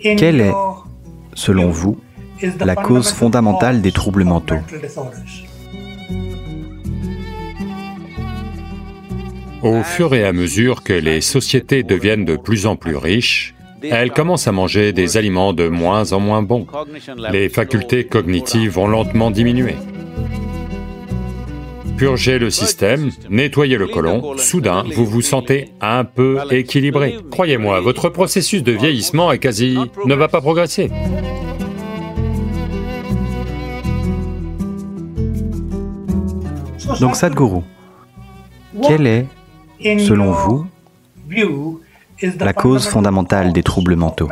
Quelle est, selon vous, la cause fondamentale des troubles mentaux Au fur et à mesure que les sociétés deviennent de plus en plus riches, elles commencent à manger des aliments de moins en moins bons. Les facultés cognitives vont lentement diminuer. Purgez le système, nettoyez le côlon, soudain vous vous sentez un peu équilibré. Croyez-moi, votre processus de vieillissement est quasi... ne va pas progresser. Donc Sadhguru, quelle est, selon vous, la cause fondamentale des troubles mentaux?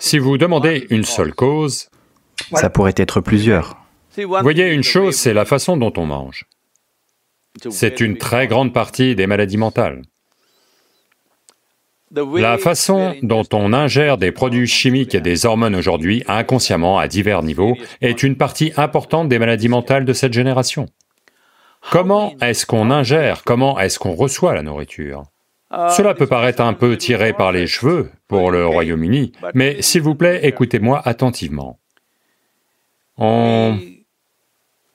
Si vous demandez une seule cause, Ça pourrait être plusieurs. voyez, une chose, c'est la façon dont on mange. C'est une très grande partie des maladies mentales. La façon dont on ingère des produits chimiques et des hormones aujourd'hui, inconsciemment, à divers niveaux, est une partie importante des maladies mentales de cette génération. Comment est-ce qu'on ingère, comment est-ce qu'on reçoit la nourriture? Cela peut paraître un peu tiré par les cheveux pour le Royaume-Uni, mais s'il vous plaît, écoutez-moi attentivement. On...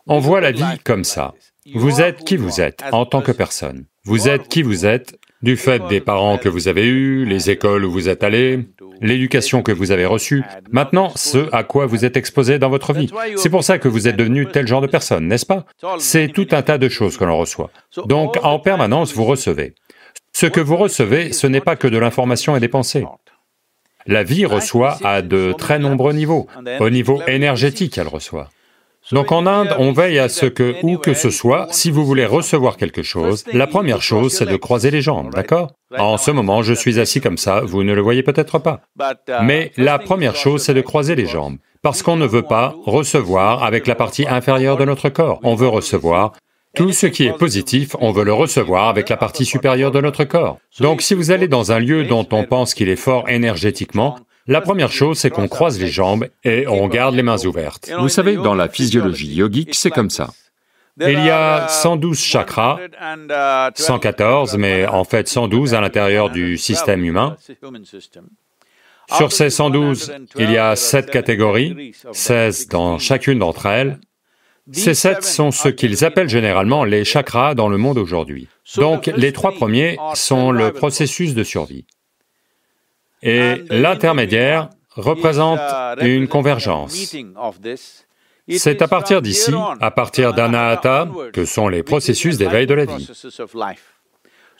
on voit la vie comme ça. Vous êtes qui vous êtes en tant que personne. Vous êtes qui vous êtes du fait des parents que vous avez eus, les écoles où vous êtes allés, l'éducation que vous avez reçue, maintenant ce à quoi vous êtes exposé dans votre vie. C'est pour ça que vous êtes devenu tel genre de personne, n'est-ce pas? C'est tout un tas de choses que l'on reçoit. Donc en permanence, vous recevez. Ce que vous recevez, ce n'est pas que de l'information et des pensées. La vie reçoit à de très nombreux niveaux. Au niveau énergétique, elle reçoit. Donc en Inde, on veille à ce que, où que ce soit, si vous voulez recevoir quelque chose, la première chose, c'est de croiser les jambes, d'accord? En ce moment, je suis assis comme ça, vous ne le voyez peut-être pas. Mais la première chose, c'est de croiser les jambes, parce qu'on ne veut pas recevoir avec la partie inférieure de notre corps, on veut recevoir tout ce qui est positif, on veut le recevoir avec la partie supérieure de notre corps. Donc si vous allez dans un lieu dont on pense qu'il est fort énergétiquement, la première chose, c'est qu'on croise les jambes et on garde les mains ouvertes. Vous savez, dans la physiologie yogique, c'est comme ça. Il y a 112 chakras, 114, mais en fait 112 à l'intérieur du système humain. Sur ces 112, il y a 7 catégories, 16 dans chacune d'entre elles. Ces 7 sont ce qu'ils appellent généralement les chakras dans le monde aujourd'hui. Donc les trois premiers sont le processus de survie. Et l'intermédiaire représente une convergence. C'est à partir d'ici, à partir d'anahata, que sont les processus d'éveil de la vie.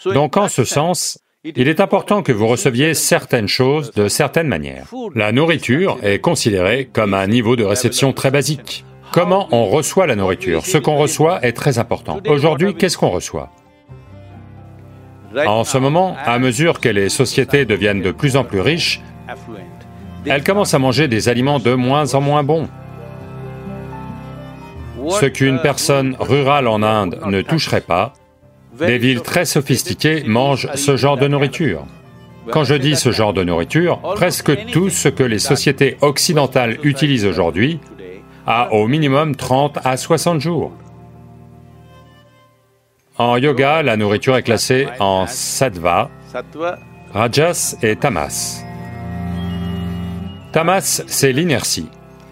Donc en ce sens, il est important que vous receviez certaines choses de certaines manières. La nourriture est considérée comme un niveau de réception très basique. Comment on reçoit la nourriture? Ce qu'on reçoit est très important. Aujourd'hui, qu'est-ce qu'on reçoit? En ce moment, à mesure que les sociétés deviennent de plus en plus riches, elles commencent à manger des aliments de moins en moins bons. Ce qu'une personne rurale en Inde ne toucherait pas, des villes très sophistiquées mangent ce genre de nourriture. Quand je dis ce genre de nourriture, presque tout ce que les sociétés occidentales utilisent aujourd'hui a au minimum 30 à 60 jours. En yoga, la nourriture est classée en sattva, rajas et tamas. Tamas, c'est l'inertie.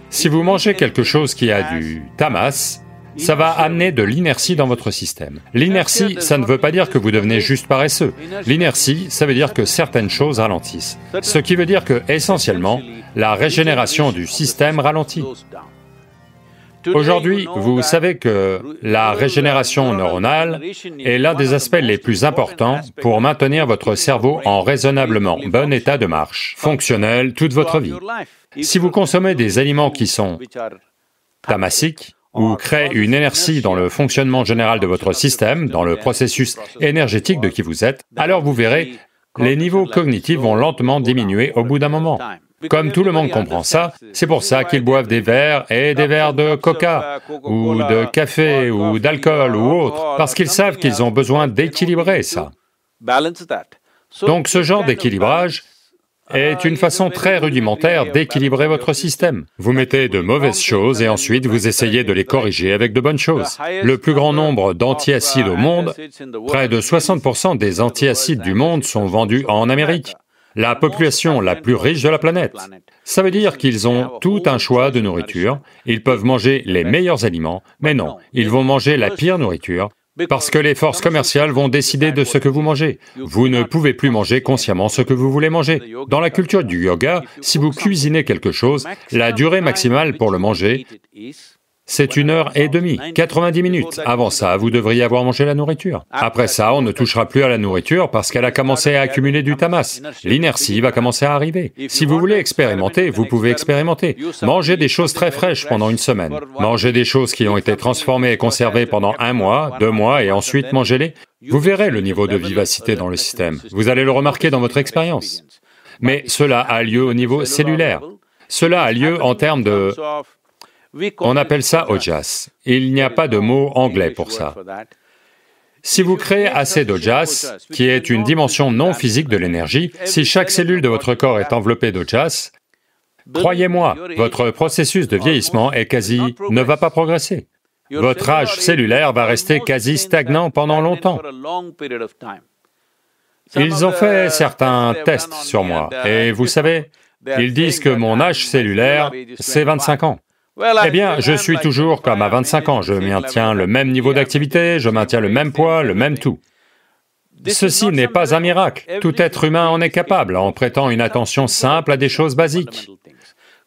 Si vous mangez quelque chose qui a du tamas, ça va amener de l'inertie dans votre système. L'inertie, ça ne veut pas dire que vous devenez juste paresseux. L'inertie, ça veut dire que certaines choses ralentissent. Ce qui veut dire que, essentiellement, la régénération du système ralentit. Aujourd'hui, vous savez que la régénération neuronale est l'un des aspects les plus importants pour maintenir votre cerveau en raisonnablement bon état de marche, fonctionnel toute votre vie. Si vous consommez des aliments qui sont tamasiques, ou créent une inertie dans le fonctionnement général de votre système, dans le processus énergétique de qui vous êtes, alors vous verrez, les niveaux cognitifs vont lentement diminuer au bout d'un moment. Comme tout le monde comprend ça, c'est pour ça qu'ils boivent des verres et des verres de coca, ou de café, ou d'alcool, ou autre, parce qu'ils savent qu'ils ont besoin d'équilibrer ça. Donc ce genre d'équilibrage est une façon très rudimentaire d'équilibrer votre système. Vous mettez de mauvaises choses et ensuite vous essayez de les corriger avec de bonnes choses. Le plus grand nombre d'antiacides au monde, près de 60% des antiacides du monde sont vendus en Amérique, la population la plus riche de la planète. Ça veut dire qu'ils ont tout un choix de nourriture, ils peuvent manger les meilleurs aliments, mais non, ils vont manger la pire nourriture, parce que les forces commerciales vont décider de ce que vous mangez. Vous ne pouvez plus manger consciemment ce que vous voulez manger. Dans la culture du yoga, si vous cuisinez quelque chose, la durée maximale pour le manger, c'est une heure et demie, 90 minutes. Avant ça, vous devriez avoir mangé la nourriture. Après ça, on ne touchera plus à la nourriture parce qu'elle a commencé à accumuler du tamas. L'inertie va commencer à arriver. Si vous voulez expérimenter, vous pouvez expérimenter. Mangez des choses très fraîches pendant une semaine. Mangez des choses qui ont été transformées et conservées pendant un mois, deux mois, et ensuite mangez-les. Vous verrez le niveau de vivacité dans le système. Vous allez le remarquer dans votre expérience. Mais cela a lieu au niveau cellulaire. Cela a lieu en termes de on appelle ça ojas. Il n'y a pas de mot anglais pour ça. Si vous créez assez d'ojas, qui est une dimension non physique de l'énergie, si chaque cellule de votre corps est enveloppée d'ojas, croyez-moi, votre processus de vieillissement est quasi... ne va pas progresser. Votre âge cellulaire va rester quasi stagnant pendant longtemps. Ils ont fait certains tests sur moi, et vous savez, ils disent que mon âge cellulaire, c'est 25 ans. Eh bien, je suis toujours comme à 25 ans, je maintiens le même niveau d'activité, je maintiens le même poids, le même tout. Ceci n'est pas un miracle, tout être humain en est capable en prêtant une attention simple à des choses basiques.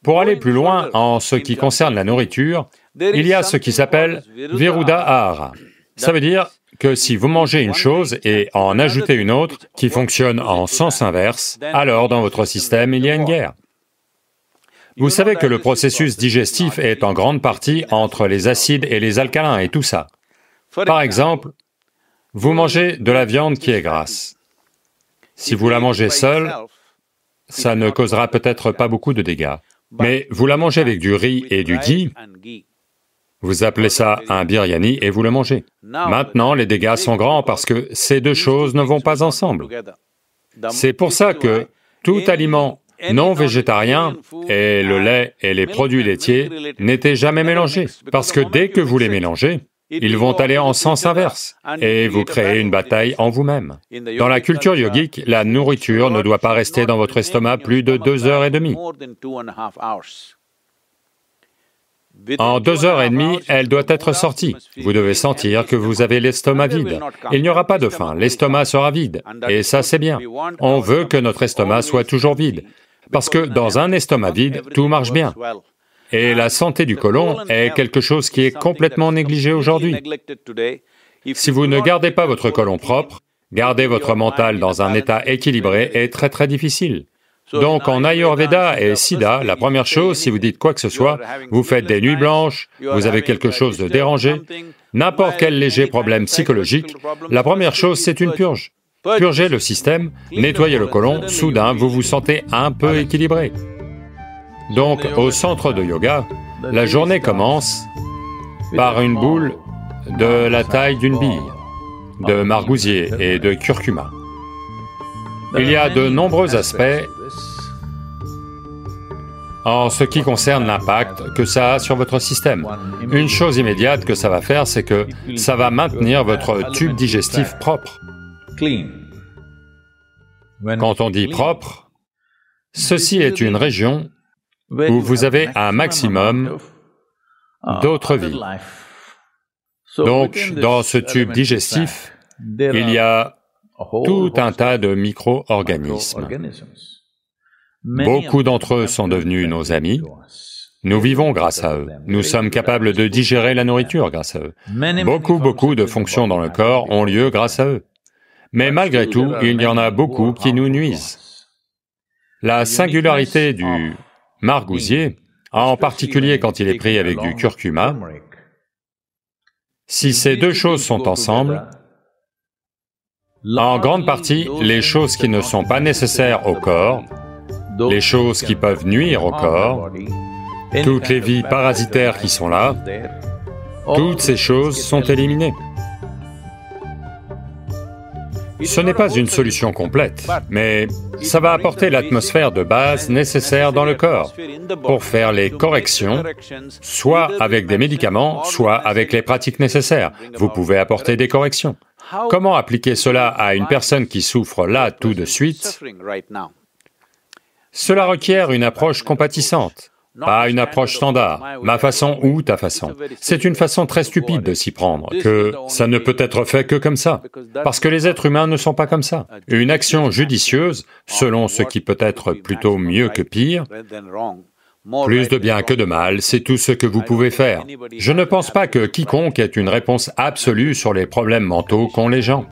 Pour aller plus loin en ce qui concerne la nourriture, il y a ce qui s'appelle Viruddha Ahara. Ça veut dire que si vous mangez une chose et en ajoutez une autre qui fonctionne en sens inverse, alors dans votre système il y a une guerre. Vous savez que le processus digestif est en grande partie entre les acides et les alcalins et tout ça. Par exemple, vous mangez de la viande qui est grasse. Si vous la mangez seule, ça ne causera peut-être pas beaucoup de dégâts. Mais vous la mangez avec du riz et du ghee, vous appelez ça un biryani et vous le mangez. Maintenant, les dégâts sont grands parce que ces deux choses ne vont pas ensemble. C'est pour ça que tout aliment non végétariens et le lait et les produits laitiers n'étaient jamais mélangés, parce que dès que vous les mélangez, ils vont aller en sens inverse, et vous créez une bataille en vous-même. Dans la culture yogique, la nourriture ne doit pas rester dans votre estomac plus de deux heures et demie. En deux heures et demie, elle doit être sortie. Vous devez sentir que vous avez l'estomac vide. Il n'y aura pas de faim, l'estomac sera vide. Et ça, c'est bien. On veut que notre estomac soit toujours vide. Parce que dans un estomac vide, tout marche bien. Et la santé du côlon est quelque chose qui est complètement négligé aujourd'hui. Si vous ne gardez pas votre côlon propre, garder votre mental dans un état équilibré est très très difficile. Donc en Ayurveda et Siddha, la première chose, si vous dites quoi que ce soit, vous faites des nuits blanches, vous avez quelque chose de dérangé, n'importe quel léger problème psychologique, la première chose c'est une purge. Purgez le système, nettoyez le côlon, soudain vous vous sentez un peu équilibré. Donc au centre de yoga, la journée commence par une boule de la taille d'une bille, de margousier et de curcuma. Il y a de nombreux aspects en ce qui concerne l'impact que ça a sur votre système. Une chose immédiate que ça va faire, c'est que ça va maintenir votre tube digestif propre. Quand on dit propre, ceci est une région où vous avez un maximum d'autres vies. Donc, dans ce tube digestif, il y a tout un tas de micro-organismes. Beaucoup d'entre eux sont devenus nos amis. Nous vivons grâce à eux. Nous sommes capables de digérer la nourriture grâce à eux. Beaucoup, beaucoup de fonctions dans le corps ont lieu grâce à eux. Mais malgré tout, il y en a beaucoup qui nous nuisent. La singularité du margousier, en particulier quand il est pris avec du curcuma, si ces deux choses sont ensemble, en grande partie, les choses qui ne sont pas nécessaires au corps, les choses qui peuvent nuire au corps, toutes les vies parasitaires qui sont là, toutes ces choses sont éliminées. Ce n'est pas une solution complète, mais ça va apporter l'atmosphère de base nécessaire dans le corps pour faire les corrections, soit avec des médicaments, soit avec les pratiques nécessaires. Vous pouvez apporter des corrections. Comment appliquer cela à une personne qui souffre là tout de suite? Cela requiert une approche compatissante pas une approche standard, ma façon ou ta façon. C'est une façon très stupide de s'y prendre, que ça ne peut être fait que comme ça, parce que les êtres humains ne sont pas comme ça. Une action judicieuse, selon ce qui peut être plutôt mieux que pire, plus de bien que de mal, c'est tout ce que vous pouvez faire. Je ne pense pas que quiconque ait une réponse absolue sur les problèmes mentaux qu'ont les gens.